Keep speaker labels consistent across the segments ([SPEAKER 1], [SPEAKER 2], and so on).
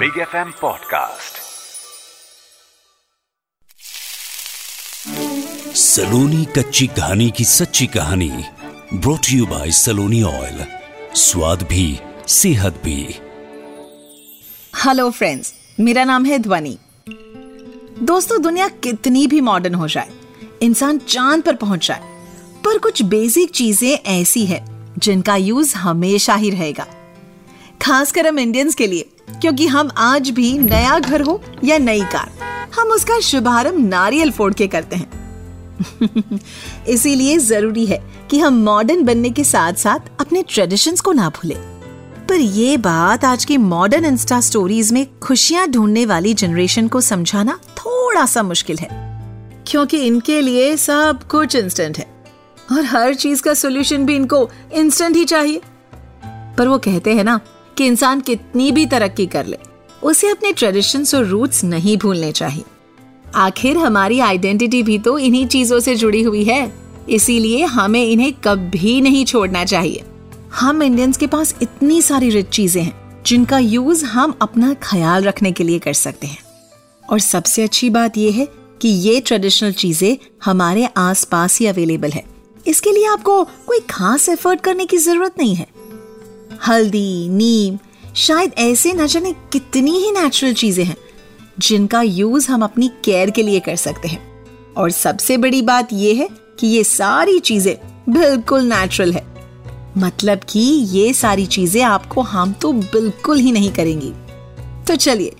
[SPEAKER 1] Big F M podcast
[SPEAKER 2] Saloni कच्ची कहानी की सच्ची कहानी brought you by Saloni oil स्वाद भी सेहत भी।
[SPEAKER 3] हेलो फ्रेंड्स मेरा नाम है ध्वनि। दोस्तों दुनिया कितनी भी मॉडर्न हो जाए इंसान चाँद पर पहुँच जाए पर कुछ बेसिक चीज़ें ऐसी है जिनका यूज़ हमेशा ही रहेगा। खासकर हम इंडियंस के लिए क्योंकि हम आज भी नया घर हो या नई कार, हम उसका शुभारंभ नारियल फोड़ के करते हैं। इसीलिए ज़रूरी है कि हम मॉडर्न बनने के साथ साथ अपने ट्रेडिशंस को ना भूलें। पर ये बात आज की मॉडर्न इंस्टा स्टोरीज में खुशियाँ ढूँढने वाली जनरेशन को समझाना थोड़ा सा मुश्किल है, क्योंकि इनके लिए सब कुछ इंस्टेंट है, और हर चीज़ का सोल्यूशन भी इनको इंस्टेंट ही चाहिए। पर वो कहते हैं ना कि इंसान कितनी भी तरक्की कर ले, उसे अपने ट्रेडिशंस और रूट्स नहीं भूलने चाहिए। आखिर हमारी आइडेंटिटी भी तो इन्हीं चीज़ों से जुड़ी हुई है, इसीलिए हमें इन्हें कभी नहीं छोड़ना चाहिए। हम इंडियंस के पास इतनी सारी रिच चीज़ें हैं, जिनका यूज़ हम अपना ख्याल रखने के लिए कर सकते हैं। और सबसे अच्छी बात यह है कि ये ट्रेडिशनल चीज़ें हमारे आसपास ही अवेलेबल है। इसके लिए आपको कोई खास एफर्ट करने की ज़रूरत नहीं है। हल्दी, नीम, शायद ऐसे न जाने कितनी ही नेचुरल चीज़ें हैं, जिनका यूज़ हम अपनी केयर के लिए कर सकते हैं। और सबसे बड़ी बात यह है कि ये सारी चीज़ें बिल्कुल नेचुरल है। मतलब कि ये सारी चीज़ें आपको हम तो बिल्कुल ही नहीं करेंगी। तो चलिए,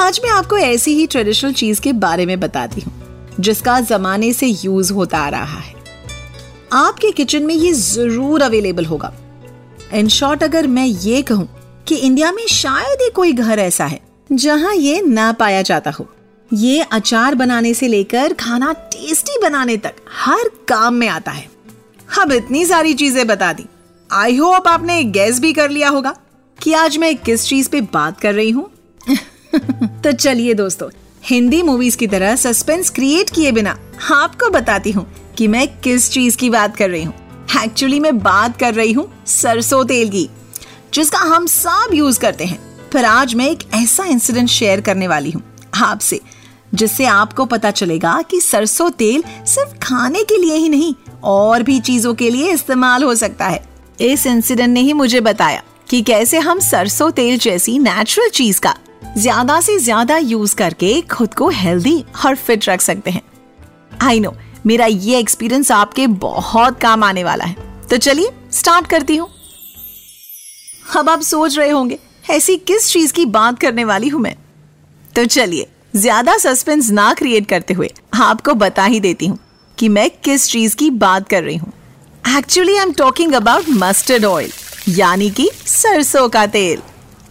[SPEAKER 3] आज मैं आपको ऐसी ही ट्रेडिशनल चीज़ के बारे में बताती हूँ, जिसका जमाने से यूज़ होता आ रहा है। आपके किचन में ये ज़रूर अवेलेबल होगा। इन शॉर्ट अगर मैं ये कहूँ कि इंडिया में शायद ही कोई घर ऐसा है, जहाँ ये ना पाया जाता हो। ये अचार बनाने से लेकर खाना टेस्टी बनाने तक हर काम में आता है। अब इतनी सारी चीज़ें बता दी। आई होप आपने गैस भी कर लिया होगा कि आज मैं किस चीज़ पे बात कर रही हूँ। तो चलिए दोस्तों, हिंदी मूवीज़ की तरह सस्पेंस क्रिएट किए बिना आपको बताती हूँ कि मैं किस चीज़ की बात कर रही हूँ। एक्चुअली मैं बात कर रही हूँ सरसों तेल की, जिसका हम सब यूज़ करते हैं। पर आज मैं एक ऐसा इंसिडेंट शेयर करने वाली हूँ आपसे, जिससे आपको पता चलेगा कि सरसों तेल सिर्फ़ खाने के लिए ही नहीं, और भी चीज़ों के लिए इस्तेमाल हो सकता है। इस इंसिडेंट ने ही मुझे बताया कि कैसे हम सरसों तेल जैसी नेचुरल चीज़ का ज़्यादा से ज़्यादा यूज़ करके खुद को हेल्दी और फिट रख सकते हैं। आई नो मेरा ये एक्सपीरियंस आपके बहुत काम आने वाला है। तो चलिए स्टार्ट करती हूँ। अब आप सोच रहे होंगे, ऐसी किस चीज़ की बात करने वाली हूँ मैं? तो चलिए, ज़्यादा सस्पेंस ना क्रिएट करते हुए आपको बता ही देती हूँ कि मैं किस चीज़ की बात कर रही हूँ। Actually I am talking about mustard oil यानी कि सरसों का तेल।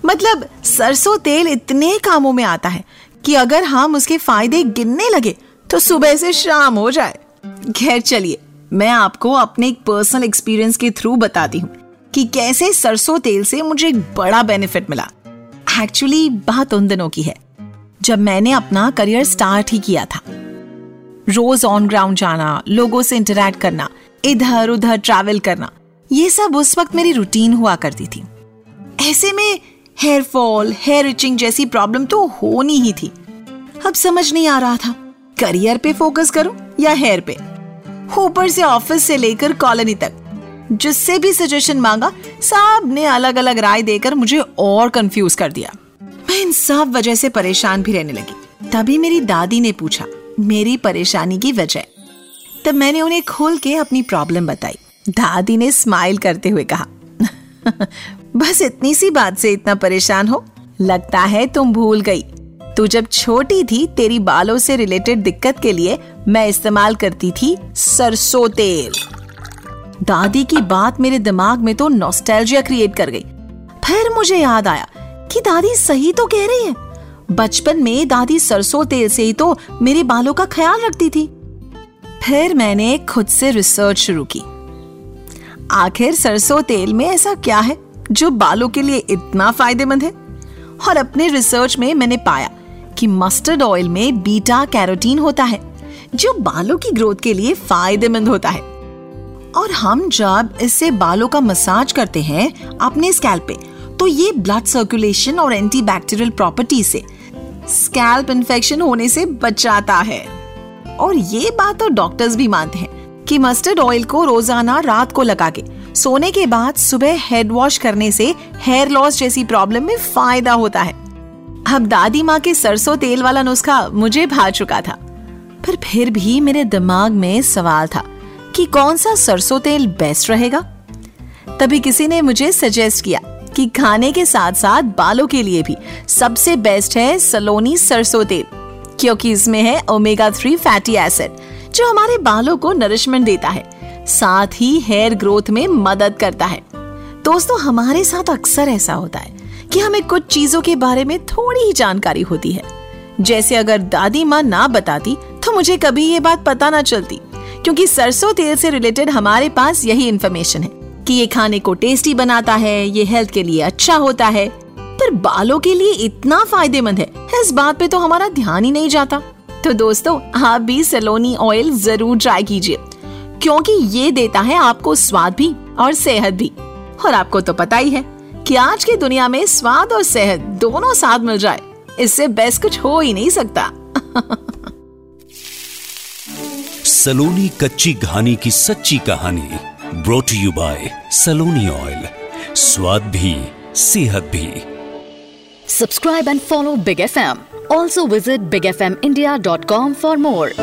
[SPEAKER 3] मतलब सरसों तेल इतने कामों में आता है कि अगर हम उसके फ़ायदे गिनने लगे तो सुबह से शाम हो जाए। खैर, चलिए, मैं आपको अपने एक पर्सनल एक्सपीरियंस के थ्रू बताती हूँ कि कैसे सरसों तेल से मुझे एक बड़ा बेनिफिट मिला। एक्चुअली बात उन दिनों की है, जब मैंने अपना करियर स्टार्ट ही किया था। रोज ऑन ग्राउंड जाना, लोगों से इंटरेक्ट करना, इधर उधर ट्रैवल करना, ये सब उस वक्त मेरी रूटीन हुआ करती थी। ऐसे में हेयर फॉल हेयर रिचिंग जैसी प्रॉब्लम तो होनी ही थी। अब समझ नहीं आ रहा था करियर पे फोकस करूँ या हेयर पे? ऊपर से ऑफ़िस से लेकर कॉलोनी तक। जिससे भी सजेशन मांगा, सबने अलग अलग राय देकर मुझे और कंफ्यूज कर दिया। मैं इन सब वजह से परेशान भी रहने लगी। तभी मेरी दादी ने पूछा, मेरी परेशानी की वजह? तब मैंने उन्हें खोल के अपनी प्रॉब्लम बताई। दादी ने स्माइल करते हुए कहा, बस इतनी सी बात से इतना परेशान हो? लगता है तुम भूल गई। तू जब छोटी थी, तेरी बालों से रिलेटेड दिक्कत के लिए मैं इस्तेमाल करती थी सरसों तेल। दादी की बात मेरे दिमाग में तो नॉस्टैल्जिया क्रिएट कर गई। फिर मुझे याद आया कि दादी सही तो कह रही है। बचपन में दादी सरसों तेल से ही तो मेरे बालों का ख्याल रखती थी। फिर मैंने खुद से रिसर्च शुरू की। आखिर सरसों तेल में ऐसा क्या है जो बालों के लिए इतना फ़ायदेमंद है? और अपने रिसर्च में मैंने पाया कि मस्टर्ड ऑयल में बीटा कैरोटीन होता है। जो बालों की ग्रोथ के लिए फ़ायदेमंद होता है। और हम जब इससे बालों का मसाज करते हैं अपने स्कैल्प पे तो ये ब्लड सर्कुलेशन और एंटीबैक्टीरियल प्रॉपर्टी से स्कैल्प इन्फेक्शन होने से बचाता है। और ये बात तो डॉक्टर्स भी मानते हैं कि मस्टर्ड ऑयल को रोज़ाना रात को लगा के, सोने के बाद सुबह हेड वॉश करने से हेयर लॉस जैसी प्रॉब्लम में फ़ायदा होता है। अब दादी माँ के सरसों तेल वाला नुस्खा मुझे भा चुका था। पर फिर भी मेरे दिमाग में सवाल था कि कौन सा सरसों तेल बेस्ट रहेगा। तभी किसी ने मुझे सजेस्ट किया कि खाने के साथ साथ बालों के लिए भी सबसे बेस्ट है सलोनी सरसों तेल, क्योंकि इसमें है ओमेगा थ्री फैटी एसिड जो हमारे बालों को नरिशमेंट देता है, साथ ही हेयर ग्रोथ में मदद करता है। दोस्तों, हमारे साथ अक्सर ऐसा होता है कि हमें कुछ चीज़ों के बारे में थोड़ी ही जानकारी होती है। जैसे अगर दादी माँ ना बताती मुझे कभी ये बात पता ना चलती, क्योंकि सरसों तेल से रिलेटेड हमारे पास यही इन्फॉर्मेशन है कि ये खाने को टेस्टी बनाता है, ये हेल्थ के लिए अच्छा होता है। पर बालों के लिए इतना फ़ायदेमंद है, इस बात पे तो हमारा ध्यान ही नहीं जाता। तो दोस्तों, आप भी सलोनी ऑयल ज़रूर ट्राई कीजिए, क्योंकि ये देता है आपको स्वाद भी और सेहत भी। और आपको तो पता ही है कि आज की दुनिया में स्वाद और सेहत दोनों साथ मिल जाए, इससे बेस्ट कुछ हो ही नहीं सकता।
[SPEAKER 2] सलोनी कच्ची घानी की सच्ची कहानी brought you by Saloni oil स्वाद भी, सेहत भी।
[SPEAKER 1] Subscribe and follow big F M also visit big F M India dot com for more